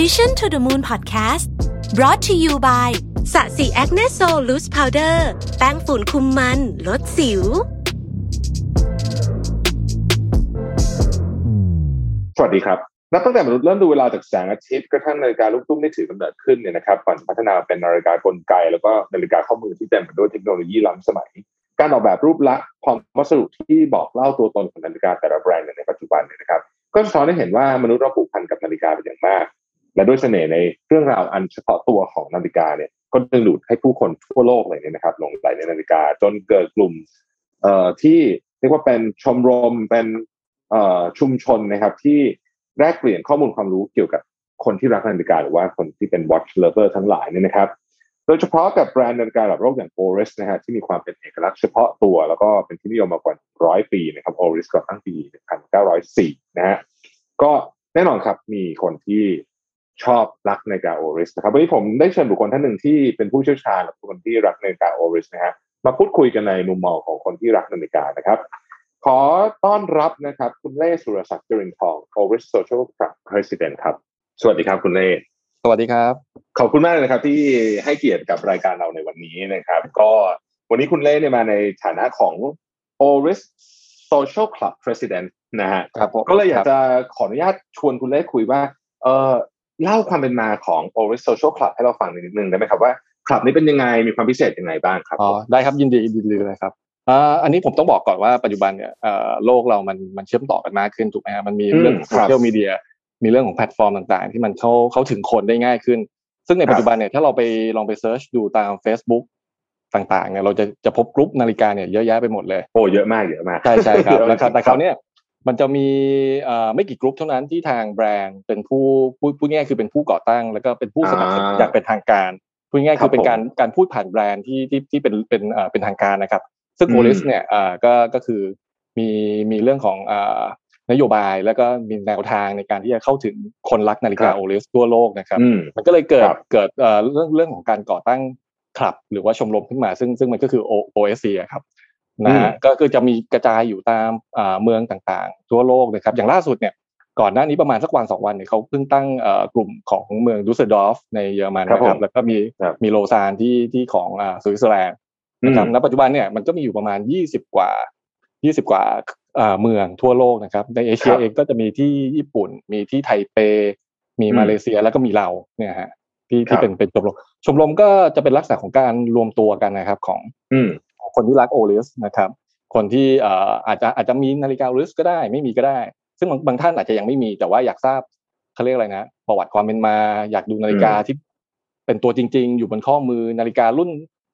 Mission to the Moon Podcast brought to you by Sasi Acne Sol Loose Powder แป้งฝุ่นคุมมัน ลดสิว สวัสดีครับ นับตั้งแต่มนุษย์เริ่มดูเวลาจากแสงอาทิตย์กระทั่งนาฬิกาลูกตุ้มได้ถือกำเนิดขึ้นเนี่ยนะครับก่อนพัฒนาเป็นนาฬิกากลไก แล้วก็นาฬิกาข้อมือที่เต็มไปด้วยเทคโนโลยีล้ำสมัย การออกแบบรูปลักษณ์ความวัสดุที่บอกเล่าตัวตนของนาฬิกาแต่ละแบรนด์ในปัจจุบันเนี่ยนะครับก็สะท้อนให้เห็นว่ามนุษย์เราผูกพันกับนาฬิกาเป็นอย่างมาก และด้วยเสน่ห์ในเรื่องราวอันเฉพาะตัวของนาฬิกาเนี่ยก็ดึงดูดให้ผู้คนทั่วโลกเลยเนี่ยนะครับหลงใหลในนาฬิกา จนเกิดกลุ่มเอ่อที่เรียกว่าเป็นชมรมเป็นเอ่อชุมชนนะครับ ที่แลกเปลี่ยนข้อมูลความรู้เกี่ยวกับคนที่รักนาฬิกาหรือว่าคนที่เป็น watch lover ทั้งหลายเนี่ยนะครับ โดยเฉพาะกับแบรนด์นาฬิการะดับโลกอย่าง Oris นะฮะที่มีความเป็นเอกลักษณ์เฉพาะตัว แล้วก็เป็นที่นิยมมากว่าร้อยปีนะครับ Oris ก่อตั้งปี 1904 นะฮะก็แน่นอนครับมีคนที่ ชอบรักนาฬิกา Oris นะครับวันนี้ผมได้เชิญบุคคลท่านหนึ่งที่เป็นผู้เชี่ยวชาญและคนที่รักนาฬิกา Oris นะฮะมาพูดคุยกันในมุมมองของคนที่รักนาฬิกานะครับ ขอต้อนรับนะครับ คุณเล่สุรศักดิ์จรินทอง Oris Social Club President ครับ สวัสดีครับคุณเล่สวัสดีครับ ขอบคุณมากเลยนะครับ ที่ให้เกียรติกับรายการเราในวันนี้นะครับ ก็วันนี้คุณเล่เนี่ยมาในฐานะของ Oris Social Club President นะฮะครับผมก็เลยอยากจะขออนุญาตชวนคุณเล่คุยว่าเออ เล่าความเป็นมาของ Oris Social Club ให้เราฟังนิดนึงได้ไหมครับว่าคลับนี้เป็นยังไงมีความพิเศษยังไงบ้างครับอ๋อได้ครับยินดียินดีเลยครับอ่าอันนี้ผมต้องบอกก่อนว่าปัจจุบันเนี่ยเอ่อโลกเรามันมันเชื่อมต่อกันมากขึ้นถูกไหมฮะมันมีเรื่องของโซเชียลมีเดียมีเรื่องของแพลตฟอร์มต่างๆ ที่มันเข้าเข้าถึงคนได้ง่ายขึ้น ซึ่งในปัจจุบันเนี่ยถ้าเราไปลองไป search ดูตาม Facebook ต่างๆเนี่ยเราจะจะพบกลุ่มนาฬิกาเนี่ยเยอะแยะไปหมดเลยโอ้เยอะมากเยอะมากใช่ใช่ครับเยอะแล้วครับจงๆแต่คราวเนี้ย มันจะมีเอ่อไม่กี่กลุ่มเท่านั้นที่ทางแบรนด์เป็นผู้พูดพูดง่ายๆคือเป็นผู้ก่อตั้ง แล้วก็เป็นผู้สนับสนุนอ่าอย่างเป็นทางการพูดง่ายๆครัคืบอเป็นผมการการพูดผ่านแบรนด์ที่ที่ที่เป็นเป็นเอ่อเป็นทางการนะครับ ซึ่งอืม Oris เนี่ยเอ่อก็ก็คือมีมีเรื่องของเอ่อนโยบายแล้วก็มีแนวทางในการที่จะเข้าถึงคนรักนาฬิกา Oris ทั่วโลกนะครับอืมมันก็เลยเกิดครับเกิดเอ่อเรื่องเรื่องของการก่อตั้งคลับหรือว่าชมรมขึ้นมาซึ่งซึ่งมันก็คือ O- OSC อะครับ นะฮะก็คือจะมีกระจายอยู่ตามอ่าเมืองต่างๆ ทั่วโลกนะครับ อย่างล่าสุดเนี่ยก่อนหน้านี้ประมาณสักวันสองวันเนี่ยเขาเพิ่งตั้งเอ่อกลุ่มของเมืองดุสเซลดอร์ฟในเยอรมันครับนะครัผมแล้วก็มีครับมีโลซานน์ที่ที่ของอ่าสวิตเซอร์แลนด์นะครับอืมณปัจจุบันเนี่ยมันก็มีอยู่ประมาณยี่สิบกว่ายี่สิบกว่าอ่าเมืองทั่วโลกนะครับ ในเอเชียเองก็จะมีที่ญี่ปุ่น มีที่ไทเป มีมาเลเซียแล้วก็มีเราเนี่ยฮะที่ครัที่เป็นเป็นชมรมชมรมก็จะเป็นลักษณะของการรวมตัวกันนะครับของอืมของ คนที่รัก Oris นะครับ คนที่เอ่ออาจจะอาจจะมีนาฬิกา Oris ก็ได้ไม่มีก็ได้ ซึ่งบางบางท่านอาจจะยังไม่มีแต่ว่าอยากทราบเขาเรียกอะไรนะ ประวัติความเป็นมา อยากดูนาฬิกาอืมที่เป็นตัวจริง ๆ อยู่บนข้อมือนาฬิการุ่น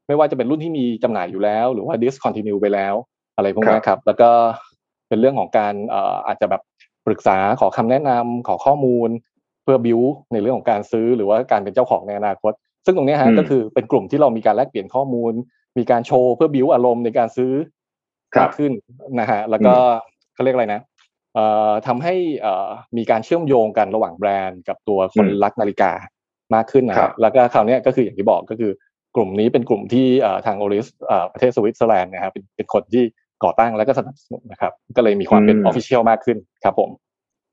ไม่ว่าจะเป็นรุ่นที่มีจำหน่ายอยู่แล้ว หรือว่า discontinue ไปแล้ว อะไรพวกนี้ครับ แล้วก็เป็นเรื่องของการเอ่ออาจจะแบบปรึกษาขอคำแนะนำขอข้อมูล เพื่อบิวในเรื่องของการซื้อหรือว่าการเป็นเจ้าของในอนาคต ซึ่งตรงเนี้ยอืฮะมก็คือเป็นกลุ่มที่เรามีการแลกเปลี่ยนข้อมูล มีการโชว์เพื่อบิวอารมณ์ในการซื้อครับมากขึ้นนะฮะแล้วก็เขาเรียกอะไรนะเอ่อทำให้เอ่อมีการเชื่อมโยงกันระหว่างแบรนด์กับตัวคนอืมรักนาฬิกามากขึ้นนะครัฮะบแล้วก็คราวเนี้ยก็คืออย่างที่บอกก็คือกลุ่มนี้เป็นกลุ่มที่เอ่อทาง Oris ประเทศสวิตเซอร์แลนด์นะครับเป็นเป็นคนที่ก่อตั้งแล้วก็สนับสนุนนะครับ ก็เลยมีความเป็น official มากขึ้นครับผม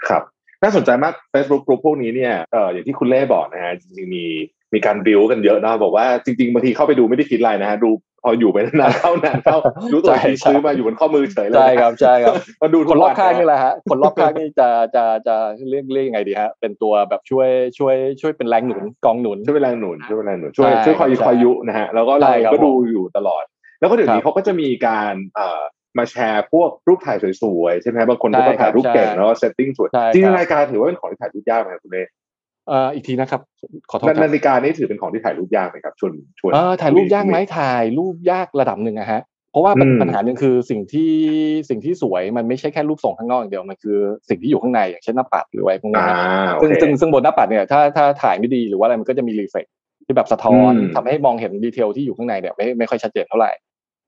ครับน่าสนใจมาก Facebook กลุ่มพวกนี้เนี่ยเอออย่างที่คุณเล่บอกนะฮะจริงๆมี มีการบิวกันเยอะนะบอกว่าจริงๆบางทีเข้าไปดูไม่ได้คิดอะไรนะฮะดูพออยู่ไปนานๆเข้านานเข้ารู้ตัวอีกทีใช่ซื้อมาอยู่บนข้อมือเฉยเลยใช่นะครับใช่ครับมาดูทุกวันคนรอบข้างนี่แหละฮะคนรอบข้างนี่จะจะจะเรียกเรียกยังไงดีฮะเป็นตัวแบบช่วยช่วยช่วยเป็นแรงหนุนกองหนุนช่วยเป็นแรงหนุนช่วยเป็นแรงหนุนช่วยใช่ช่วยคอยใช่คอยยุนะฮะแล้วก็ใช่เราครับก็ดูอยู่ตลอด แล้วก็เดี๋ยวนี้ครับเขาก็จะมีการเอ่อมาแชร์พวกรูปถ่ายสวยๆใช่ไหมฮะบางคนก็ใช่ครับถ่ายรูปเก่งใช่แล้วก็เซตติ้งสวยใช่จริงครับๆรายการถือว่าเป็นของที่ถ่ายรูปยากไหมครับคุณเล่เอ่ออีกทีนะครับ ขอโทษครันาบฬิกานี่ถือเป็นของที่ถ่ายรูปยากไหมครับชวนชวนเอ่อถ่ายรูปยากไหมถ่ายรูปยากระดับหนึ่งอะฮะเพราะว่าปัญอืมปัญหาหนึ่งคือสิ่งที่สิ่งที่สวยมันไม่ใช่แค่รูปทรงข้างนอกอย่างเดียวมันคือสิ่งที่อยู่ข้างในอย่างเช่นหน้าปัดหรืออะไรพวกนี้อ่านะโอซึ่งเคซึ่งซึ่งบนหน้าปัดเนี่ยถ้าถ้าถ่ายไม่ดีหรือว่าอะไรมันก็จะมีรีเฟกที่แบบสะท้อนอืมทำให้มองเห็นดีเทลที่อยู่ข้างในเนี่ยไม่ไม่ค่อยชัดเจนเท่าไหร่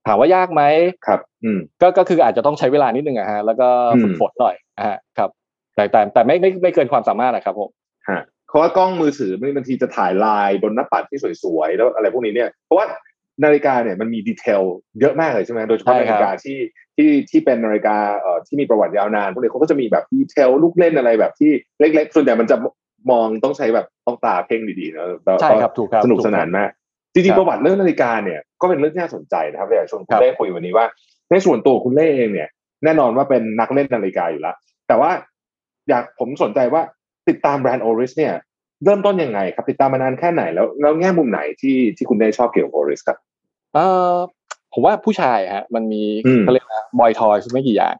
ถามว่ายากไหมครับ อืมก็ก็คืออาจจะต้องใช้เวลานิดนึงอะฮะแล้วก็อืมฝึกฝนหน่อยอะฮะครับแต่แต่แต่ไม่ไม่ไม่เกินความสามารถนะครับผมฮะ เพราะว่ากล้องมือถือบางทีจะถ่ายลายบนหน้าปัดที่สวยๆแล้วอะไรพวกนี้เนี่ยเพราะว่านาฬิกาเนี่ยมันมี detail เยอะมากเลยใช่ไหมโดยเฉพาะใช่ครับนาฬิกาที่ที่ที่เป็นนาฬิกาเอ่อที่มีประวัติยาวนานพวกนี้เขาก็จะมีแบบ detail ลูกเล่นอะไรแบบที่เล็กๆ ส่วนใหญ่มันจะมองต้องใช้แบบต้องตาเพ่งดีๆนะแล้วใช่ครับถูกครับสนุกสนานมากจริงๆครับประวัติเรื่องนาฬิกาเนี่ยก็เป็นเรื่องที่น่าสนใจนะครับอยากชวนครับคุณเล่คุยวันนี้ว่า ในส่วนตัวคุณเล่เองเนี่ย แน่นอนว่าเป็นนักเล่นนาฬิกาอยู่แล้วแต่ว่าอยากผมสนใจว่า ติดตามแบรนด์ Oris เนี่ยเริ่มต้นยังไงครับ ติดตามมานานแค่ไหนแล้วแล้วแง่มุมไหนที่ที่คุณเล่ชอบเกี่ยวกับโอริสครับเออผมว่าผู้ชายฮะมันมีอืมเขาเรียกนะบอยทอยไม่กี่อย่าง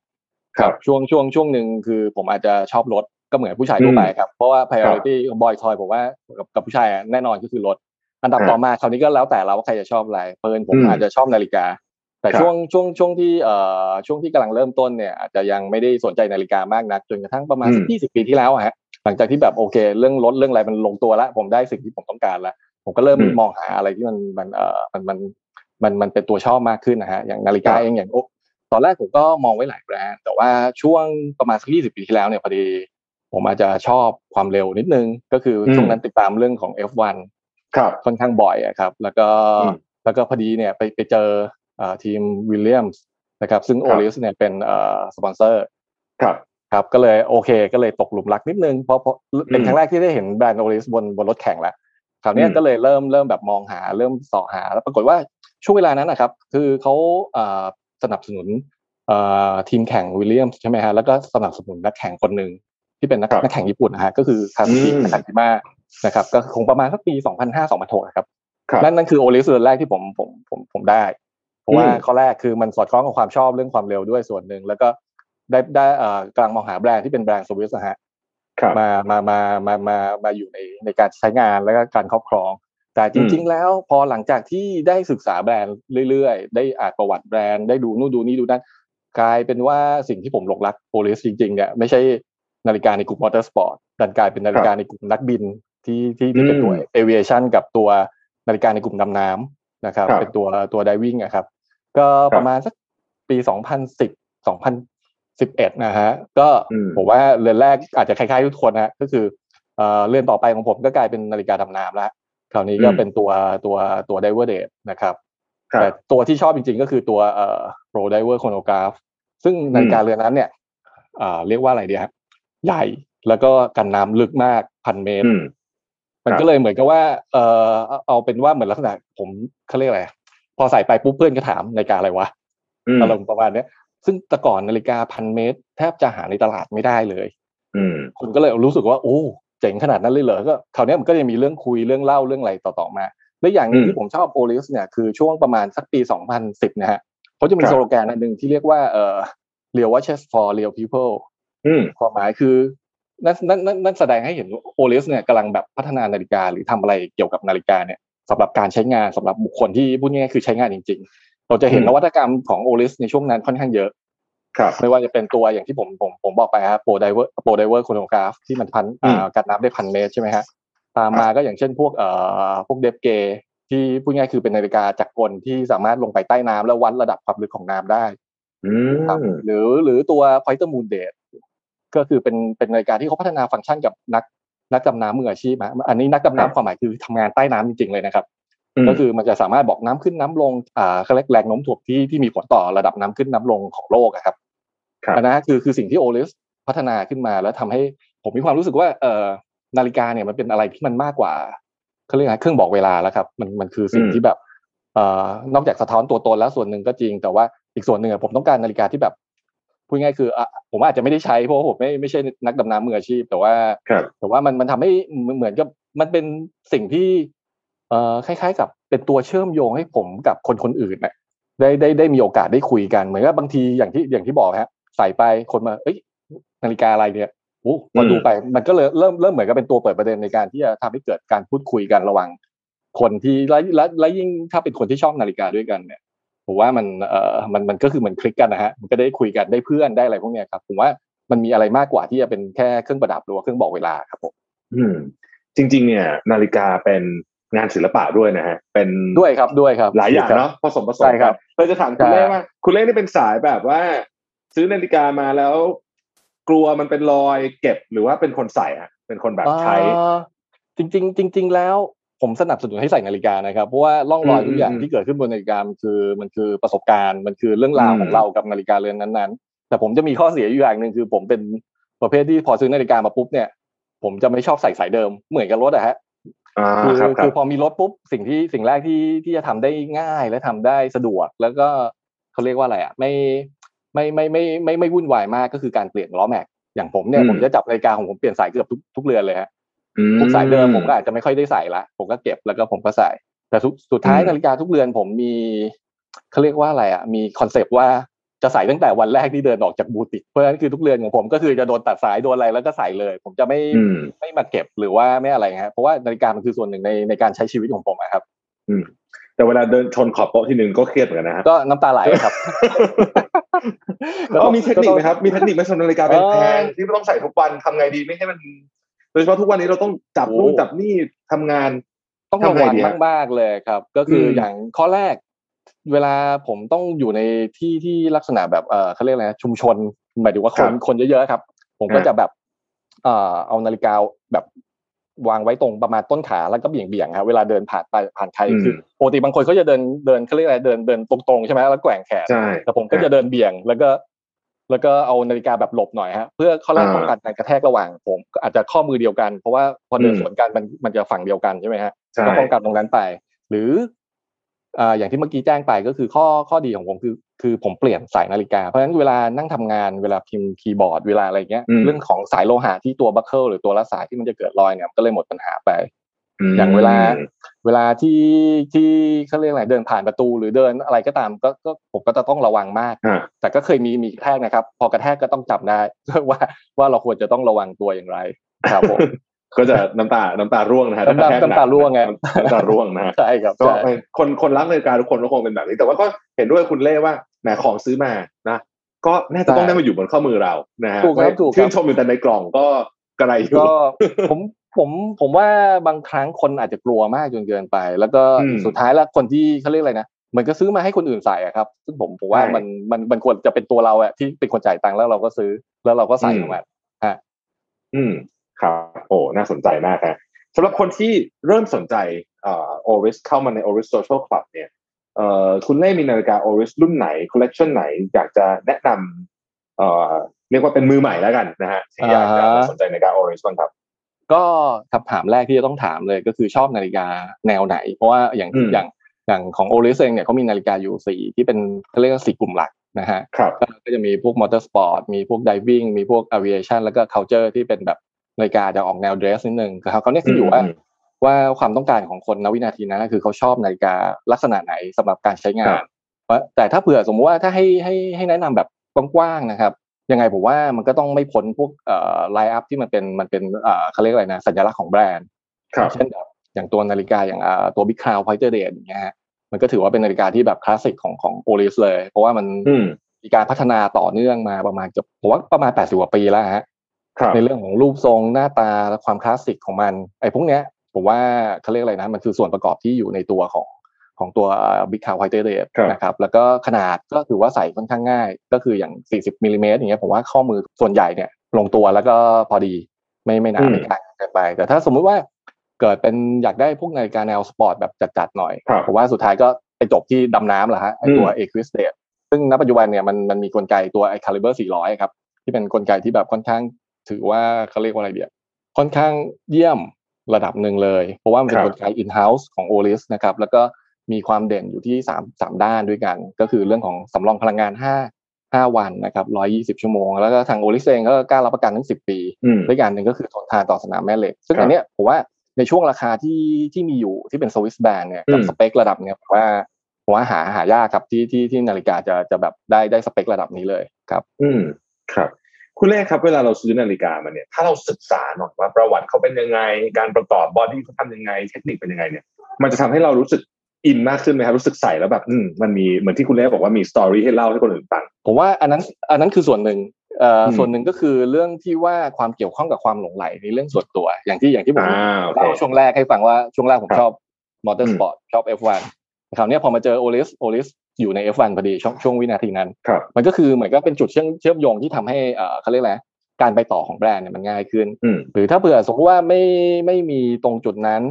ครับช่วงช่วงช่วงหนึ่งคือผมอาจจะชอบรถก็เหมือนผู้ชายทั่วไปครับ เพราะว่า priority บอยทอยผมว่ากับกับผู้ชายอะแน่นอนก็คือรถอันดับครับต่อมาคราวนี้ก็แล้วแต่เราว่าใครจะชอบอะไรเพิ่นผมอืมอาจจะชอบนาฬิกา แต่ครับช่วงช่วงช่วงที่เอ่อช่วงที่กำลังเริ่มต้นเนี่ยอาจจะยังไม่ได้สนใจนาฬิกามากนักจนกระทั่งประมาณสักอืมยี่สิบปีที่แล้วอะฮะห ลังจากที่แบบโอเค เรื่องรถเรื่องอะไรมันลงตัวแล้ว ผมได้สิ่งที่ผมต้องการแล้ว ผมก็เริ่มอืมมองหาอะไรที่มันมันเอ่อมันมันมันมันเป็นตัวชอบมากขึ้นนะฮะอย่างนาฬิกาครับเองอย่างโอ้ตอนแรกผมก็มองไว้หลายแบรนด์แต่ว่าช่วงประมาณสักยี่สิบปีที่แล้วเนี่ยพอดี ผมอาจจะชอบความเร็วนิดนึง ก็คืออมช่วงนั้นติดตามเรื่องของ F1 ครับค่อนข้างบ่อยอะครับ แล้วก็อืมแล้วก็พอดีเนี่ยไปไปเจอเอ่อทีม Williams นะครับซึ่งครับ Oris เนี่ยเป็นเอ่อสปอนเซอร์ครับ ครับก็เลยโอเคก็เลยตกหลุมรักนิดนึงเพราะเพราะเป็นอืมครั้งแรกที่ได้เห็นแบรนด์โอลิสบนบนรถแข่งแล้วคราวเนี้ยอืมก็เลยเริ่มเริ่มแบบมองหาเริ่มเสอหา แล้วปรากฏว่าช่วงเวลานั้นนะครับ คือเขาเอ่อสนับสนุนเอ่อทีมแข่งวิลเลียมใช่ไหมฮะแล้วก็สนับสนุนนักแข่งคนหนึ่งที่เป็นนักครับนักแข่งญี่ปุ่นนะฮะก็คือคาซุกิอืมนาคาจิมะนะครับก็คงประมาณสักปี 2005 2006นะครับครับนั่นนั่นคือโอลิสเรือนแรกที่ผมผมผมผมได้ เพราะว่าอืมข้อแรกคือมันสอดคล้องกับความชอบเรื่องความเร็วด้วยส่วนหนึ่งแล้วก็ ได้ได้เอ่อกำลังมองหาแบรนด์ที่เป็นแบรนด์สวิสนะฮะครับมามามามามามาอยู่ในในการใช้งานแล้วก็การครอบครอง แต่จริง ๆ แล้วพอหลังจากที่ได้ศึกษาแบรนด์เรื่อยๆ ได้อ่านประวัติแบรนด์ได้ดูนู่นดูนี่ดูนั่นกลายเป็นว่าสิ่งที่ผมหลงรัก Oris จริงๆเนี่ยไม่ใช่นาฬิกาในกลุ่มมอเตอร์สปอร์ตดันกลายเป็นนาฬิกาในกลุ่มนักบินที่ที่ที่เป็นตัวอืมเอเวชันกับตัวนาฬิกาในกลุ่มดำน้ำนะครับครับเป็นตัวตัวไดวิ่งอะครับ ก็ประมาณสักปี 2010 2011นะฮะก็อืมผมว่าเรือนแรกอาจจะคล้ายๆทุกคนนะก็คือเอ่อเรือนต่อไปของผมก็กลายเป็นนาฬิกาดำน้ำแล้วคราวนี้ก็อืมเป็นตัวตัวตัว Diver Date นะครับครับแต่ตัวที่ชอบจริงๆก็คือตัวเอ่อ Pro Diver Chronograph ซึ่งนาฬิกาเรือนนั้นเนี่ยเอ่อเรียกว่าอะไรดีฮะใหญ่แล้วก็กันน้ำลึกมากพันเมตรอืมมันครับก็เลยเหมือนกับว่าเออเอาเอาเป็นว่าเหมือนลักษณะผมเขาเรียกอะไรพอใส่ไปปุ๊บเพื่อนก็ถามนาฬิกาอะไรวะอืมอารมณ์ประมาณเนี้ย ซึ่งแต่ก่อนนาฬิกาพันเมตร แทบจะหาในตลาดไม่ได้เลย อืมคุณก็เลยรู้สึกว่าโอ้เจ๋งขนาดนั้นเลยเหรอก็คราวเนี้ยมันก็จะมีเรื่องคุยเรื่องเล่าเรื่องอะไรต่อๆมาและอย่างหนึงอืมที่ผมชอบโอลิสเนี่ยคือช่วงประมาณสักปี 2010 นะฮะเขาจะมีครับสโลแกนอันหนึ่งที่เรียกว่าเอ่อ real watches for real people อืมความหมายคือนั่นนั่นนั่นนั่นแสดงให้เห็นว่า Oris เนี่ยกำลังแบบพัฒนานาฬิกาหรือทำอะไรเกี่ยวกับนาฬิกาเนี่ยสำหรับการใช้งานสำหรับบุคคลที่พูดง่ายๆคือใช้งานจริงๆ เราจะเห็นอืมนวัตกรรมของ Oris ในช่วงนั้นค่อนข้างเยอะครับไม่ว่าจะเป็นตัวอย่างที่ผมผมผมบอกไปฮะ ProDiver ProDiver Chronograph ที่มันพันอืมอ่ากันน้ำได้พันเมตรใช่ไหมฮะตามมาก็อย่างเช่นพวกเอ่อพวก Depth Gauge ที่พูดง่ายๆคือเป็นนาฬิกาจักรกลที่สามารถลงไปใต้น้ำแล้ววัดระดับความลึกของน้ำได้อืครับมหรือหรือตัว Pointer Moon Date ก็คือเป็นเป็นนาฬิกาที่เขาพัฒนาฟังก์ชันกับนักนักดำน้ำมืออาชีพฮะอันนี้นักดำครับน้ำความหมายคือทำงานใต้น้ำจริงๆเลยนะครับม ก็คือมันจะสามารถบอกน้ำขึ้นน้ำลงอ่าเขาเรียกแรงโน้มถ่วงที่ที่มีผลต่อระดับน้ำขึ้นน้ำลงของโลกอะครับครับอันนั้นคือคือสิ่งที่โอลิสพัฒนาขึ้นมาแล้วทำให้ผมมีความรู้สึกว่าเอ่อนาฬิกาเนี่ยมันเป็นอะไรที่มันมากกว่าเขาเรียกอะไรเครื่องบอกเวลาแล้วครับ มันมันคือสิ่งอืมที่แบบเอ่อนอกจากสะท้อนตัวตนแล้วส่วนหนึ่งก็จริง แต่ว่าอีกส่วนหนึ่งอะผมต้องการนาฬิกาที่แบบพูดง่ายๆคืออะผมอาจจะไม่ได้ใช้เพราะว่าผมไม่ไม่ใช่นักดำน้ำมืออาชีพ แต่ว่าครับแต่ว่ามันมันทำให้เหมือนกับมันเป็นสิ่งที่ เอ่อคล้ายๆ กับเป็นตัวเชื่อมโยงให้ผมกับคนคนอื่นน่ะได้ได้ได้มีโอกาสได้คุยกันเหมือนกับบางทีอย่างที่อย่างที่บอกฮะใส่ไปคนมา เอ้ยนาฬิกาอะไรเนี่ยโอ้พอดูไปมันก็เลยเริ่มเริ่มเหมือนกับเป็นตัวเปิดประเด็นในการที่จะทำให้เกิดการพูดคุยกันระหว่างคนที่และและและยิ่งถ้าเป็นคนที่ชอบนาฬิกาด้วยกันเนี่ยผมว่ามันเอ่อมันมันก็คือเหมือนคลิกกันนะฮะมันก็ได้คุยกันได้เพื่อนได้อะไรพวกเนี้ยครับผมว่ามันมีอะไรมากกว่าที่จะเป็นแค่เครื่องประดับหรือว่าเครื่องบอกเวลาครับผมอืม จริง ๆ เนี่ย นาฬิกาเป็น งานศิลปะด้วยนะฮะเป็นด้วยครับด้วยครับ หลายอย่างครับเนาะผสมผสมใช่ครับกันเลยจะถามคุณใช่เล่ว่า คุณเล่นี่เป็นสายแบบว่า ซื้อนาฬิกามาแล้ว กลัวมันเป็นรอยเก็บหรือว่าเป็นคนใส่อะเป็นคนแบบใช้เอ่อจริง ๆ จริง ๆ แล้วผมสนับสนุนให้ใส่นาฬิกานะครับเพราะว่าร่องรอยอืมทุกอย่างอืมที่เกิดขึ้นบนนาฬิกามันคือมันคือประสบการณ์มันคือเรื่องราวอืมของเรากับนาฬิกาเรือนนั้นๆ แต่ผมจะมีข้อเสียอยู่อย่างหนึ่งคือ ผมเป็นประเภทที่พอซื้อนาฬิกามาปุ๊บเนี่ย ผมจะไม่ชอบใส่สายเดิมเหมือนกับรถอะฮะ คือคือพอมีรถปุ๊บสิ่งที่สิ่งแรกที่ที่จะทำได้ง่ายและทำได้สะดวก แล้วก็เขาเรียกว่าอะไรอะไม่ไม่ไม่ไม่ไม่ไม่วุ่นวายมากก็คือการเปลี่ยนล้อแม็กอย่างผมเนี่ยผมจะจับนาฬิกาของผมเปลี่ยนสายเกือบทุกทุกเรือนเลยฮะทุกสายเดิมผมก็อาจจะไม่ค่อยได้ใส่ละผมก็เก็บแล้วก็ผมก็ใส่ แต่สุดท้ายนาฬิกาทุกเรือนผมมีเขาเรียกว่าอะไรอะมี concept ว่า จะใส่ตั้งแต่วันแรกที่เดินออกจากบูติกเพราะฉะนั้นคือทุกเรือนของผมก็คือจะโดนตัดสายโดนอะไรแล้วก็ใส่เลย ผมจะไม่ไม่มาเก็บหรือว่าไม่อะไรครับเพราะว่านาฬิกามันคือส่วนหนึ่งในในการใช้ชีวิตของผมครับ อืม แต่เวลาเดินชนขอบโต๊ะทีหนึ่งก็เครียดเหมือนกันนะครับก็น้ำตาไหลครับก็มีเทคนิคไหมครับ มีเทคนิคไหมชนนาฬิกาแพงที่ต้องใส่ทุกวันทำไงดีไม่ให้มันโดยเฉพาะทุกวันนี้เราต้องจับนู่นจับนี่ทำงานต้องระวังมากๆเลยครับ ก็คืออย่างข้อแรก เวลาผมต้องอยู่ในที่ที่ลักษณะแบบเออเขาเรียกอะไรชุมชนหมายถึงว่าคนคนเยอะๆครับ ผมก็จะแบบเอ่อเอานาฬิกาแบบวางไว้ตรงประมาณต้นขาแล้วก็เบี่ยงเบี่ยงครับเวลาเดินผ่านไปผ่านใครคือปกติบางคนเขาจะเดินเดินเขาเรียกอะไรเดินเดินตรงๆใช่ไหมแล้วแกว่งแขนแต่ผมก็จะเดินเบี่ยงแล้วก็ แล้วก็เอานาฬิกาแบบหลบหน่อยฮะเพื่อเขาเรียกป้องกันการกระแทกระหว่างผมอาจจะข้อมือเดียวกันเพราะว่าพอเดินสวนกันมันมันจะฝั่งเดียวกันใช่ไหมฮะก็ป้องกันตรงนั้นไป หรือ อ่าอย่างที่เมื่อกี้แจ้งไปก็คือข้อข้อดีของผมคือ คือผมเปลี่ยนสายนาฬิกา เพราะฉะนั้นเวลานั่งทำงานเวลาพิมพ์คีย์บอร์ดเวลาอะไรเงี้ยเรื่องของสายโลหะที่ตัว buckle หรือตัวละสายที่มันจะเกิดรอยเนี่ยก็เลยหมดปัญหาไป อย่างเวลาเวลาที่ที่เขาเรียกอะไรเดินผ่านประตูหรือเดินอะไรก็ตามก็ก็ผมก็จะต้องระวังมาก แต่ก็เคยมีมีกระแทกนะครับ พอกระแทกก็ต้องจับได้ว่าว่าเราควรจะต้องระวังตัวอย่างไรครับผม ก็จะน้ำตาน้ำตาร่วงนะฮะน้ำตาน้ำตาร่วงไงน้ำตาร่วงนะใช่ครับก็คนคนรักนาฬิกาทุกคนก็คงเป็นแบบนี้ แต่ว่าก็เห็นด้วยคุณเล่ว่าแหมของซื้อมานะก็น่าจะต้องได้มาอยู่บนข้อมือเรานะฮะถูกครับถูกชื่นชมอยู่แต่ในกล่องก็กระไรอยู่ก็ผมผมผมว่าบางครั้งคนอาจจะกลัวมากจนเกินไป แล้วก็สุดท้ายแล้วคนที่เขาเรียกอะไรนะมันก็ซื้อมาให้คนอื่นใส่อะครับ ซึ่งผมผมว่ามันมันมันควรจะเป็นตัวเราอะที่เป็นคนจ่ายตังค์แล้วเราก็ซื้อ แล้วเราก็ใส่ออกมาฮะ อืม ครับโอ้น่าสนใจมากครับสำหรับคนที่เริ่มสนใจเอ่อ Oris เข้ามาใน Oris Social Club เนี่ยเอ่อคุณเล่มีนาฬิกา Oris รุ่นไหนคอลเลกชันไหนอยากจะแนะนำเอ่อเรียกว่าเป็นมือใหม่แล้วกันนะฮะที่อยากจะสนใจนาฬิกา Oris บ้างครับก็คำถามแรกที่จะต้องถามเลยก็คือชอบนาฬิกาแนวไหน เพราะว่าอย่างอย่างอย่างของ Oris เองเนี่ยเขามีนาฬิกาอยู่สี่ที่เป็นเขาเรียกว่าสี่กลุ่มหลักนะฮะก็จะมีพวกมอเตอร์สปอร์ตมีพวก diving มีพวกอเวียชันแล้วก็ culture ที่เป็นแบบ นาฬิกาจะออกแนวเดรสนิดนึงเขาเขาเนี่ยคืออยู่ว่าว่าความต้องการของคนณวินาทีนั้นคือเขาชอบนาฬิกาลักษณะไหนสำหรับการใช้งานแต่ถ้าเผื่อสมมติว่าถ้าให้ให้ให้แนะนำแบบกว้างๆนะครับ ยังไงผมว่ามันก็ต้องไม่พ้นพวกเอ่อ lineup ที่มันเป็นมันเป็นเอ่อเขาเรียกอะไรนะสัญลักษณ์ของแบรนด์เช่นแบบอย่างตัวนาฬิกาอย่างอ่าตัว Big Crown Pointer Date อย่างเงี้ยฮะมันก็ถือว่าเป็นนาฬิกาที่แบบคลาสสิกของของ Oris เลย เพราะว่ามันมีการพัฒนาต่อเนื่องมาประมาณเกือบผมว่าประมาณแปดสิบกว่าปีแล้วฮะ ในเรื่องของรูปทรงหน้าตาและความคลาสสิกของมันไอ้พวกเนี้ยผมว่าเขาเรียกอะไรนะมันคือส่วนประกอบที่อยู่ในตัวของของตัว Big Crown Pointer Date นะครับแล้วก็ขนาดก็ถือว่าใส่ค่อนข้างง่าย ก็คืออย่าง 40มิลิเมตรอย่างเงี้ยผมว่าข้อมือส่วนใหญ่เนี่ยลงตัวแล้วก็พอดีไม่ไม่หนาไม่บางเกินไป แต่ถ้าสมมุติว่าเกิดเป็นอยากได้พวกนาฬิกาแนวสปอร์ตแบบจัดๆหน่อยผมว่าสุดท้ายก็ไปจบที่ดำน้ำแหละฮะไอตัว e q u i s t a t e ซึ่งณปัจจุบันเนี่ยมันมันมีกลไกตัวไอ Calibre 400 ครับ ที่เป็นกลไกที่แบบค่อนข้าง ถือว่าเขาเรียกว่าอะไรเดียค่อนข้างเยี่ยมระดับหนึ่งเลย เพราะว่ามันเป็นกลไก in-house ของ OLIS นะครับแล้วก็มีความเด่นอยู่ที่สามสามด้านด้วยกัน ก็คือเรื่องของสำรองพลังงานห้าห้าวันนะครับร้อยี่สิบชั่วโมง แล้วก็ทางโอลิสเองก็กล้ารับประกันทั้งสิบปีด้วยกันหนึ่งก็คือทนทานต่อสนามแม่เหล็ก ซึ่งอันเนี้ยผมว่าในช่วงราคาที่ที่มีอยู่ที่เป็นสวิสแบนเนี่ยกับสเปคระดับเนี้ยผมว่าผมว่าหาหายากครับที่ที่ที่นาฬิกาจะจะแบบได้ได้สเปคระดับนี้เลยครับ อืมครับ คุณเล่ครับเวลาเราซื้อนาฬิกามาเนี่ยถ้าเราศึกษาหน่อยว่าประวัติเขาเป็นยังไง การประกอบ body เขาทำยังไง เทคนิคเป็นยังไงเนี่ย มันจะทำให้เรารู้สึกอินมากขึ้นไหมครับรู้สึกใส่แล้วแบบอืมมันมีเหมือนที่คุณเล่บอกว่ามี story ให้เล่าให้คนอื่นฟังผมว่าอันนั้นอันนั้นคือส่วนหนึ่งเอ่อส่วนหนึ่งก็คือเรื่องที่ว่าความเกี่ยวข้องกับความหลงไหลในเรื่องส่วนตัว อย่างที่อย่างที่ผมเล่าช่วงแรกให้ฟังว่าช่วงแรกผมชอบมอเตอร์สปอร์ตชอบ F1 คราวนี้พอมาเจอโอลิสโอลิส อยู่ใน F1 พอดีช่วงช่วงวินาทีนั้น มันก็คือเหมือนก็เป็นจุดเชื่อมเชื่อมโยงที่ทำให้เอ่อเขาเรียกอะไรการไปต่อของแบรนด์เนี่ยมันง่ายขึ้น หรือถ้าเผื่อสมมติว่าไม่ไม่มีตรงจุดนั้น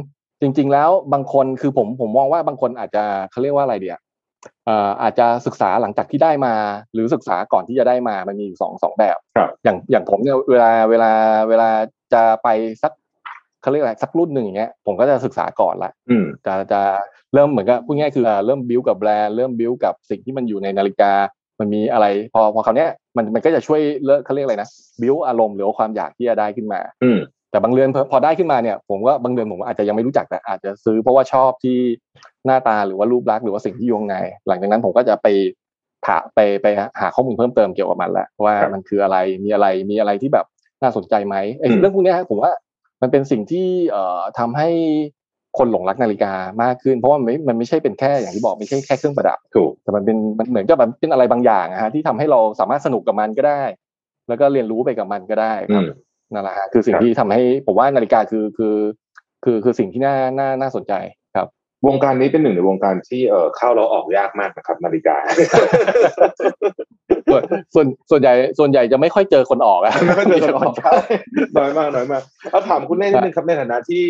จริง ๆ แล้วบางคนคือผมผมมองว่าบางคนอาจจะเขาเรียกว่าอะไรเดียอาจจะศึกษาหลังจากที่ได้มา หรือศึกษาก่อนที่จะได้มามันมีอยู่สองสองแบบอย่างอย่างผมเนี่ยเวลาเวลาเวลาจะไปสัก เขาเรียกอะไรสักรุ่นหนึ่งอย่างเงี้ยผมก็จะศึกษาก่อนละอืมจะจะเริ่มเหมือนกับพูดง่ายๆคืออ่าเริ่มบิวกับแบรนด์เริ่มบิวกับสิ่งที่มันอยู่ในนาฬิกา มันมีอะไร พอพอคราวเนี้ยมันมันก็จะช่วยเลิกเขาเรียกอะไรนะบิวอารมณ์หรือว่าความอยากที่จะได้ขึ้นมาอืมแต่บางเรือนพอพอได้ขึ้นมาเนี่ย ผมก็บางเรือนผมอาจจะยังไม่รู้จักแต่อาจจะซื้อเพราะว่าชอบที่หน้าตาหรือว่ารูปลักษณ์หรือว่าสิ่งที่อยู่ข้างในหลังจากนั้นผมก็จะไปถาไปไปหาข้อมูลเพิ่มเติมเกี่ยวกับมันแหละว่าครับมันคืออะไรมีอะไรมีอะไรที่แบบน่าสนใจไหมไอ้อืมเรื่องพวกเนี้ยฮะผมว่า มันเป็นสิ่งที่เอ่อทำให้คนหลงรักนาฬิกามากขึ้น เพราะว่ามันไม่มันไม่ใช่เป็นแค่อย่างที่บอกไม่ใช่แค่เครื่องประดับถูกแต่มันเป็นมันเหมือนกับมันเป็นอะไรบางอย่างอะฮะที่ทำให้เราสามารถสนุกกับมันก็ได้ แล้วก็เรียนรู้ไปกับมันก็ได้คอืรับมนั่นแหละฮะคือสิ่คงรับที่ทำให้ผมว่านาฬิกาคือคือ คือคือสิ่งที่น่าน่าน่าสนใจครับ วงการนี้เป็นหนึ่งในวงการที่เออเข้าเราออกยากมากนะครับ นาฬิกาส่วนส่วนส่วนใหญ่ส่วนใหญ่จะไม่ค่อยเจอคนออกอะไม่ค่อยเจอคนออกน้อยมากน้อยมากเอาถามคุณเล่นิดนึงครับในฐานะที่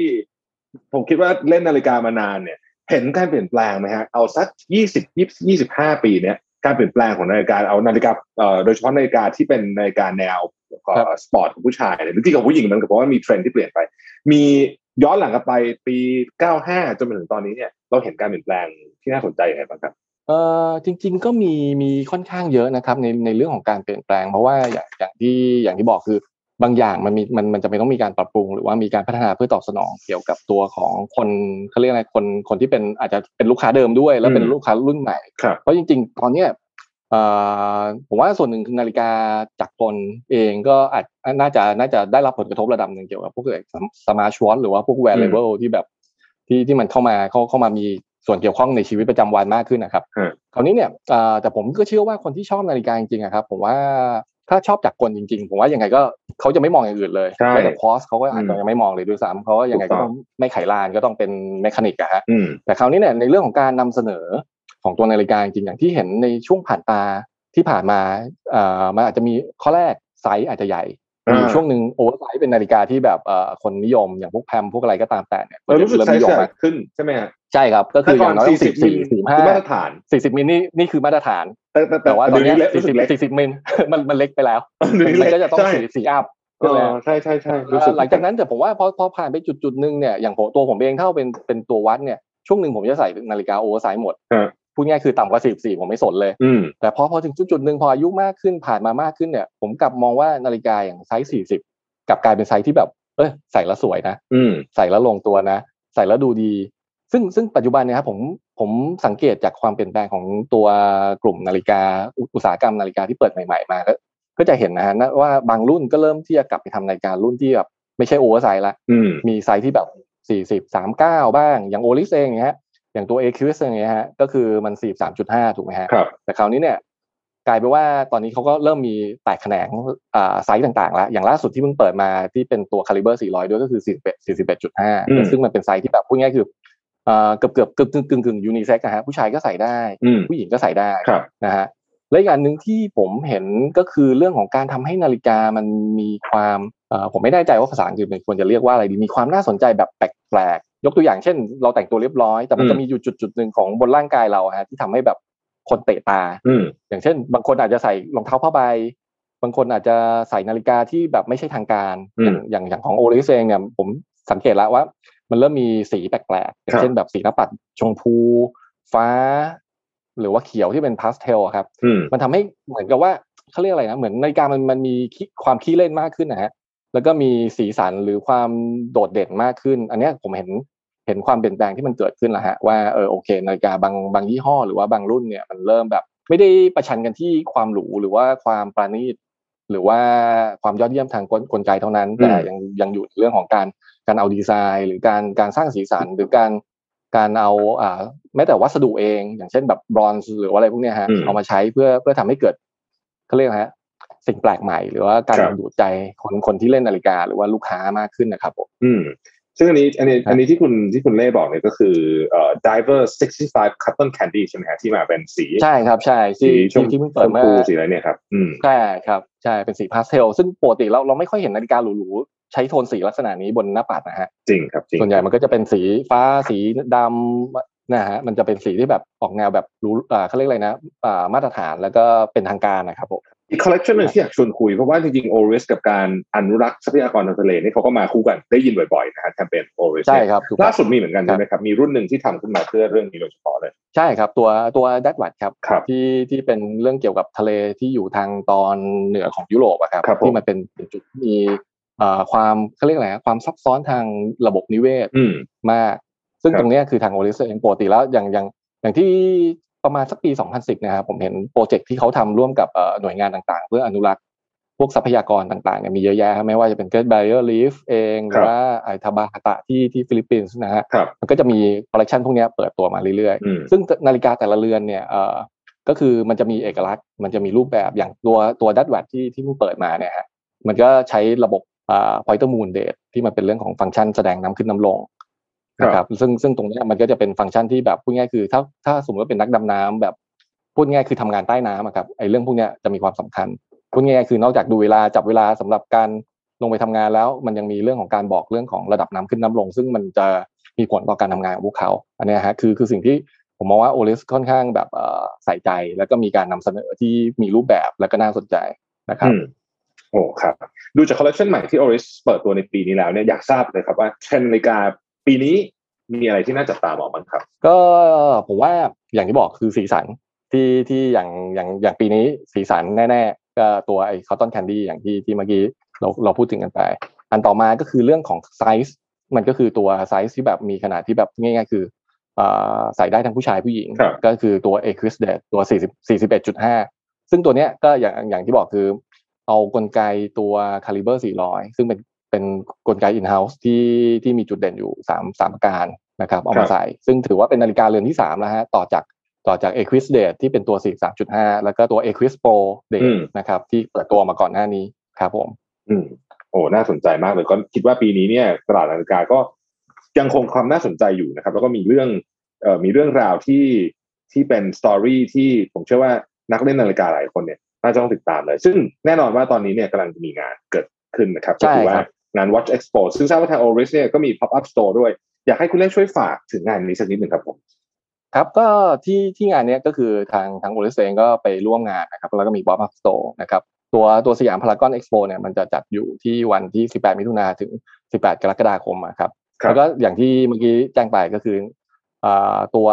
ผมคิดว่าเล่นนาฬิกามานานเนี่ย เห็นการเปลี่ยนแปลงไหมฮะเอาสักยี่สิบยี่สิบห้าปีเนี่ยการเปลี่ยนแปลงของนาฬิกาเอานาฬิกาเอ่อโดยเฉพาะนาฬิกาที่เป็นนาฬิกาแนวเอ่อสปอร์ตของผู้ชายเนี่ยหรือที่กับผู้หญิงมันก็เพราะว่ามีเทรนด์ที่เปลี่ยนไป มี ย้อนหลังกลับไปปี 95 จนมาถึงตอนนี้เนี่ยเราเห็นการเปลี่ยนแปลงที่น่าสนใจยังไงบ้างครับเออจริงๆก็มีมีค่อนข้างเยอะนะครับในในเรื่องของการเปลี่ยนแปลง เพราะว่าอย่างอย่างที่อย่างที่บอกคือบางอย่างมันมีมันมันจะไม่ต้องมีการปรับปรุง หรือว่ามีการพัฒนาเพื่อตอบสนองเกี่ยวกับตัวของคนเขาเรียกอะไรคนคนที่เป็นอาจจะเป็นลูกค้าเดิมด้วย แล้วเป็นอืมลูกค้ารุ่นใหม่ครับเพราะจริง ๆ ตอนเนี้ยเอ่อ ผมว่าส่วนหนึ่งคือนาฬิกาจากกลเองก็อาจน่าจะน่าจะได้รับผลกระทบระดับหนึ่งเกี่ยวกับพวกสมาร์ทวอทหรือว่าพวก wearable ที่แบบที่ที่มันเข้ามาเข้าเข้ามามีส่วนเกี่ยวข้องในชีวิตประจำวันมากขึ้นนะครับฮะคราวนี้เนี่ยเอ่อแต่ผมก็เชื่อว่าคนที่ชอบนาฬิกาจริงๆอะครับ ผมว่าถ้าชอบจักรกลจริง ๆ ผมว่ายังไงก็เขาจะไม่มองอย่างอื่นเลยใช่แม้แต่คอสเขาก็อาจจะอืมยังไม่มองเลยด้วยซ้ำเพราะว่ายังไงก็ต้องถูก็กต้ต้องไม่ไขลานก็ต้องเป็น mechanic อะฮะอืมแต่คราวนี้เนี่ยในเรื่องของการนำเสนอ ของตัวนาฬิกาจริงๆอย่างที่เห็นในช่วงผ่านตาที่ผ่านมาเอ่อมันอาจจะมีข้อแรกไซส์อาจจะใหญ่อ่ามีมีช่วงหนึ่งโอเวอร์ไซส์เป็นนาฬิกาที่แบบเอ่อคนนิยมอย่างพวกแพมพวกอะไรก็ตามแต่เนี่ยเรารู้สึกเริ่มไซนิส์ยมใหญ่มากขึ้นใช่ไหมฮะใช่ครับ ก็คืออย่างน้อยต้องสิบสี่สี่ห้าคือมาตรฐานสี่สิบมิลนี่นี่คือมาตรฐาน แต่แต่แต่ว่าตอนเนี้เล็กสี่รู้สึสิบกเล็กสี่สิบมิลมันมันเล็กไปแล้วเดี๋ยวนี้มันเล็กก็จะต้องใช่สี่สี่อัพเออใช่ใช่ใช่รู้สึกหลังจากนั้นแต่ผมว่าพอพอผ่านไปจุดจุดๆหนึ่งเนี่ยอย่างผมตัวผมเองเท่าเป็นเป็นตัววัดเนี่ยช่วงหนึ่งผมจะใส่นาฬิกาโอเวอร์ไซส์หมดฮะ พูดง่ายคือต่ำกว่าสี่สี่ผมไม่สนเลยอืมแต่พอพอถึงจุดจุดๆหนึ่งพออายุมากขึ้นผ่านมามากขึ้นเนี่ย ผมกลับมองว่านาฬิกาอย่างไซส์สี่สิบกลับกลายเป็นไซส์ที่แบบ เออใส่แล้วสวยนะอืมใส่แล้วลงตัวนะ ใส่แล้วดูดี ซึ่งซึ่งปัจจุบันเนี่ยครับผมผมสังเกตจากความเปลี่ยนแปลงของตัวกลุ่มนาฬิกาอุอุตสาหกรรมนาฬิกาที่เปิดใหม่ๆมาก็ก็จะเห็นนะฮะนะว่าบางรุ่นก็เริ่มที่จะกลับไปทำนาฬิการุ่นที่แบบไม่ใช่ oversize ละอืมมีไซส์ที่แบบสี่สิบสามเก้าบ้างอย่าง Oris เองอย่างเงี้ย อย่างตัว Aquis อย่างเงี้ยฮะก็คือมันสี่สามจุดห้าถูกไหมฮะครับแต่คราวนี้เนี่ยกลายเป็นว่าตอนนี้เขาก็เริ่มมีแตกแขนงอ่าไซส์ต่างๆ แล้ว อย่างล่าสุดที่เพิ่งเปิดมาที่เป็นตัว Calibre 400 ด้วยก็คือ41อืม41.5 ซึ่งมันเป็นไซส์ที่แบบพูดง่ายๆคืออ่าเกือบเกือบกึ่งกึ่งกึ่งกึ่งยูนิเซ็กนะฮะผู้ชายก็ใส่ได้อืมผู้หญิงก็ใส่ได้ครับนะฮะและอีกอันหนึ่งที่ผมเห็นก็คือเรื่องของการทำให้นาฬิกามันมีความเอ่อผมไม่แน่ใจว่าภาษาอังกฤษมันควรจะเรียกว่าอะไรดีมีความน่าสนใจแบบแปลกๆ ยกตัวอย่างเช่น เราแต่งตัวเรียบร้อย แต่มันอืมจะมีอยู่จุดจุดๆหนึ่งของบนร่างกายเราฮะที่ทำให้แบบคนเตะตาอืมอย่างเช่น บางคนอาจจะใส่รองเท้าผ้าใบบางคนอาจจะใส่นาฬิกาที่แบบไม่ใช่ทางการอืมอย่างอย่างอย่างของ Oris เองเนี่ยผมสังเกตแล้วว่า มันเริ่มมีสีแปลกๆอย่างครับเช่นแบบสีน้ำปัดชมพู ฟ้า หรือว่าเขียวที่เป็นพาสเทลอะครับอืมมันทำให้เหมือนกับว่าเขาเรียกอะไรนะเหมือนนาฬิกามันมันมีขี้ความขี้เล่นมากขึ้นนะฮะ แล้วก็มีสีสันหรือความโดดเด่นมากขึ้น อันเนี้ยผมเห็นเห็นความเปลี่ยนแปลงที่มันเกิดขึ้นแล้วฮะว่าเออโอเคนาฬิกาบางบางยี่ห้อ หรือว่าบางรุ่นเนี่ยมันเริ่มแบบ ไม่ได้ประชันกันที่ความหรูหรือว่าความปราณีตหรือว่าความยอดเยี่ยมทางกลกลไกเท่านั้น แต่ยังยังอยู่ในเรื่องของการการเอาดีไซน์ หรือการการสร้างสีสันหรือการการเอาอ่าแม้แต่วัสดุเอง อย่างเช่นแบบบรอนซ์หรือว่าอะไรพวกเนี้ยฮะอืมเอามาใช้เพื่อเพื่อทำให้เกิดเขาเรียกอะไรฮะ สิ่งแปลกใหม่ หรือว่าการครับดึงดูดใจคนคนที่เล่นนาฬิกา หรือว่าลูกค้ามากขึ้นนะครับผมอืมซึ่งอันนี้อันนี้ครับอันนี้ที่คุณที่คุณเล่บอกเนี่ยก็คือเอ่อ Diver 65 Cotton Candy ใช่ไหมฮะที่มาเป็นสี ใช่ครับใช่สีที่ชมที่ที่เพิ่งชเปิดมเมื่พูอสีอะไรเนี่ยครับอืมใช่ครับใช่เป็นสีพาสเทลซึ่งปกติเราเราไม่ค่อยเห็นนาฬิกาหรูๆใช้โทนสีลักษณะนี้บนหน้าปัดนะฮะจริงครับจริงส่วนใหญ่มันก็จะเป็นสีฟ้าสีดำนะฮะมันจะเป็นสีที่แบบออกแนวแบบรู้อ่าเขาเรียกอะไรนะอ่ามาตรฐานแล้วก็เป็นทางการนะครับผม อีกคอลเลกชันหนึ่งที่อยากชวนคุย เพราะว่าจริงๆ Oris กับการอนุรักษ์ทรัพยากรทางทะเลนี่เขาก็มาคู่กันได้ยินบ่อยๆนะฮะแคมเปญ Oris ใช่ครับถูกล่าสุดมีเหมือนกันใช่ไหมครับ มีรุ่นหนึ่งที่ทำขึ้นมาเพื่อเรื่องนี้โดยเฉพาะเลย ใช่ครับตัวตัว Dat Watt ครับครับที่ที่เป็นเรื่องเกี่ยวกับทะเลที่อยู่ทางตอนเหนือของยุโรปอะครับครับผมที่มันเป็นเป็นจุดที่มีเอ่อความเขาเรียกอะไรนะความซับซ้อนทางระบบนิเวศอืมมาก ซึ่งครับตรงเนี้ยคือทาง Oris เองปกติแล้วอย่างอย่างอย่างที่ ประมาณสักปี 2010 นะครับผมเห็น project ที่เขาทำร่วมกับเอ่อหน่วยงานต่างๆ เพื่ออนุรักษ์พวกทรัพยากรต่างๆเนี่ยมีเยอะแยะครับไม่ว่าจะเป็น Great Barrier Reef เองครัรืบอว่าไอ Tubbataha ที่ที่ฟิลิปปินส์นะฮะครับมันก็จะมีคอลเลกชันพวกเนี้ยเปิดตัวมาเรื่อยๆอืมซึ่งนาฬิกาแต่ละเรือนเนี่ยเอ่อก็คือมันจะมีเอกลักษณ์ มันจะมีรูปแบบอย่างตัวตัว Dat Watt ที่ที่เพิ่งเปิดมาเนี่ยฮะมันก็ใช้ระบบอ่า pointer moon date ที่มันเป็นเรื่องของฟังก์ชันแสดงน้ำขึ้นน้ำลง นะครับซึ่งซึ่งตรงเนี้ยมันก็จะเป็นฟังก์ชันที่แบบพูดง่ายคือ ถ้าถ้าสมมติว่าเป็นนักดำน้ำแบบพูดง่ายคือทำงานใต้น้ำอะครับไอ้เรื่องพวกเนี้ยจะมีความสำคัญพูดง่ายคือนอกจากดูเวลาจับเวลาสำหรับการลงไปทำงานแล้ว มันยังมีเรื่องของการบอกเรื่องของระดับน้ำขึ้นน้ำลง ซึ่งมันจะมีผลต่อการทำงานของพวกเขา อันเนี้ยฮะคือคือสิ่งที่ผมมองว่าโอลิสค่อนข้างแบบเอ่อใส่ใจแล้วก็มีการนำเสนอที่มีรูปแบบและก็น่าสนใจนะครับอืมโอ้ครับ ดูจากคอลเลคชันใหม่ที่ Oris เปิดตัวในปีนี้แล้วเนี่ยอยากทราบเลยครับว่าเทรนด์นาฬิกา ปีนี้มีอะไรที่น่าจับตามองบ้างครับ ก็ผมว่าอย่างที่บอกคือสีสันที่ที่อย่างอย่างอย่างปีนี้สีสันแน่ๆก็ตัวไอ้ Cotton Candy อย่างที่ที่เมื่อกี้เราเราพูดถึงกันไป อันต่อมาก็คือเรื่องของไซส์มันก็คือตัวไซส์ที่แบบมีขนาดที่แบบง่ายๆ คืออ่าใส่ได้ทั้งผู้ชายผู้หญิงครับก็คือตัว e q u i s d a t ตัว 40 41.5 ซึ่งตัวเนี้ยก็อย่างอย่างที่บอกคือเอากลไกตัว caliber 400 ซึ่งเป็น เป็นกลไก in-house ที่ที่มีจุดเด่นอยู่สามสามประการนะครับเอาครัมาบใส่ ซึ่งถือว่าเป็นนาฬิกาเรือนที่สามแล้วฮะต่อจากต่อจาก e q u i s d a t ที่เป็นตัว 43.5 แล้วก็ตัว e q u i s Pro Date นะครับที่เปิดตัวมาก่อนหน้านี้ครับผมอืมโอ้น่าสนใจมากเลยก็คิดว่าปีนี้เนี่ยตลาดนาฬิกาก็ยังคงความน่าสนใจอยู่นะครับ แล้วก็มีเรื่องเอ่อมีเรื่องราวที่ที่เป็นสตอรี่ที่ผมเชื่อว่านักเล่นนาฬิกาหลายคนเนี่ยน่าจะต้องติดตามเลย ซึ่งแน่นอนว่าตอนนี้เนี่ยกำลังจะมีงานเกิดขึ้นนะครับใช่ก็คือว่าครับ งาน Watch Expo ซึ่งทราบว่าทาง Oris เนี่ยก็มี pop up store ด้วย อยากให้คุณเล่นช่วยฝากถึงงานนี้สักนิดหนึ่งครับผมครับก็ที่ที่งานเนี้ยก็คือทางทางโอลิสเองก็ไปร่วมงานนะครับแล้วก็มี Pop Up Store นะครับตัวตัวสยามพารากอนเอ็กซ์โปเนี่ยมันจะจัดอยู่ที่วันที่ 18 มิถุนาถึง 18 กรกฎาคมอะครับครับแล้วก็อย่างที่เมื่อกี้แจ้งไปก็คืออ่าตัว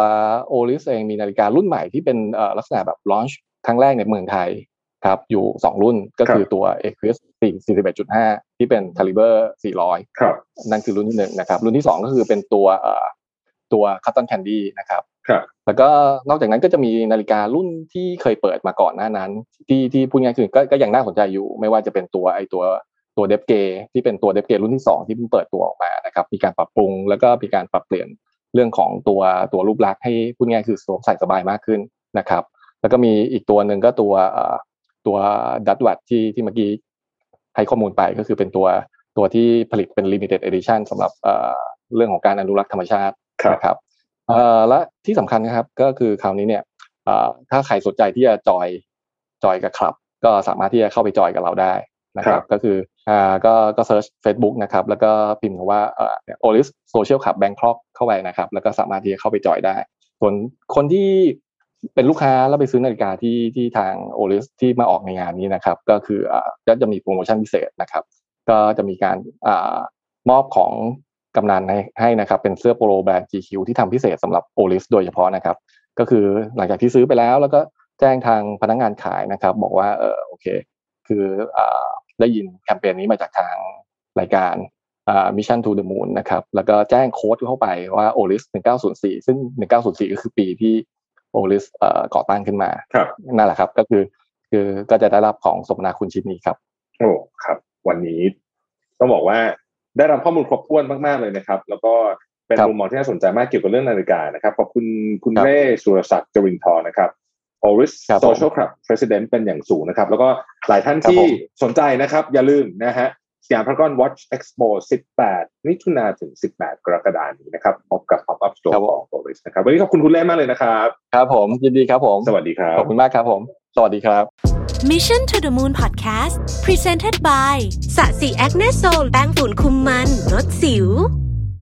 Oris เองมีนาฬิการุ่นใหม่ที่เป็นเอ่อลักษณะแบบ launch ครั้งแรกในเมืองไทยครับอยู่ 2 รุ่นก็คือตัว e q u i s 41.5 ที่เป็น Caliber 400 ครับ นั่นคือรุ่นที่หนึ่งนะครับ รุ่นที่สองก็คือเป็นตัวเอ่อตัว Cotton Candy นะครับครับแล้วก็นอกจากนั้นก็จะมีนาฬิการุ่นที่เคยเปิดมาก่อนหน้านั้น ที่ที่พูดง่ายคือก็ก็ยังน่าสนใจอยู่ ไม่ว่าจะเป็นตัวไอตัวตัวเดฟเกที่เป็นตัวเดฟเกรุ่นที่สองที่เพิ่งเปิดตัวออกมานะครับ มีการปรับปรุงแล้วก็มีการปรับเปลี่ยนเรื่องของตัวตัวรูปลักษณ์ให้พูดง่ายคือสวมใส่สบายมากขึ้นนะครับ แล้วก็มีอีกตัวหนึ่งก็ตัวเอ่อตัวดัตวัตที่ที่เมื่อกี้ ให้ข้อมูลไปก็คือเป็นตัวตัวที่ผลิตเป็น limited edition สำหรับเอ่อเรื่องของการอนุรักษ์ธรรมชาติครับนะครับเอ่อและที่สำคัญนะครับก็คือคราวนี้เนี่ยเอ่อถ้าใครสนใจที่จะจอยjoin กับคลับ ก็สามารถที่จะเข้าไปจอยกับเราได้นะคครัรับบก็คืออ่าก็ก็ search Facebook นะครับแล้วก็พิมพ์คำว่าเอ่อ Oris Social Club Bangkok เข้าไปนะครับแล้วก็สามารถที่จะเข้าไปจอยได้ ส่วนคนที่ เป็นลูกค้าแล้วไปซื้อนาฬิกาที่ที่ทาง Oris ที่มาออกในงานนี้นะครับ ก็คืออ่าก็จะมีโปรโมชั่นพิเศษนะครับ ก็จะมีการเอ่อมอบของกำนัลให้ให้นะครับเป็นเสื้อโปโลแบรนด์ GQ ที่ทำพิเศษสำหรับ Oris โดยเฉพาะนะครับ ก็คือหลังจากที่ซื้อไปแล้ว แล้วก็แจ้งทางพนักงานขายนะครับ บอกว่าเออโอเค คือได้ยินแคมเปญนี้มาจากทางรายการ Mission to the Moon นะครับแล้วก็แจ้งโค้ดเข้าไปว่า ORIS 1904 ซึ่ง 1904 ก็คือปีที่ OLIS เอ่อก่อตั้งขึ้นมาครับนั่นแหละครับ ก็คือคือก็จะได้รับของสมนาคุณชิ้นนี้ครับโอ้ครับ วันนี้ต้องบอกว่าได้รับข้อมูลครบถ้วนมากๆเลยนะครับ แล้วก็เป็นครับมุมมองที่น่าสนใจมากเกี่ยวกับเรื่องนาฬิกานะครับขอบคุณคุณครับเร่สุรศักดิ์จรินทร์นะครับ Oris ครับผม Social Club President เป็นอย่างสูงนะครับ แล้วก็หลายท่านครับที่ผมสนใจนะครับ อย่าลืมนะฮะ สยามพารากอน Watch Expo 18 มิถุนาถึง 18 กรกฎาคมนี้นะครับพบกับ Pop Up Store ของ Oris นะครับ วันนี้ขอบคุณคุณเล่มากเลยนะครับ ครับผม ยินดีครับผม สวัสดีครับ ขอบคุณมากครับผม สวัสดีครับ Mission to the Moon Podcast Presented by สะสีแอคเนโซลแป้งฝุ่นคุมมันลดสิว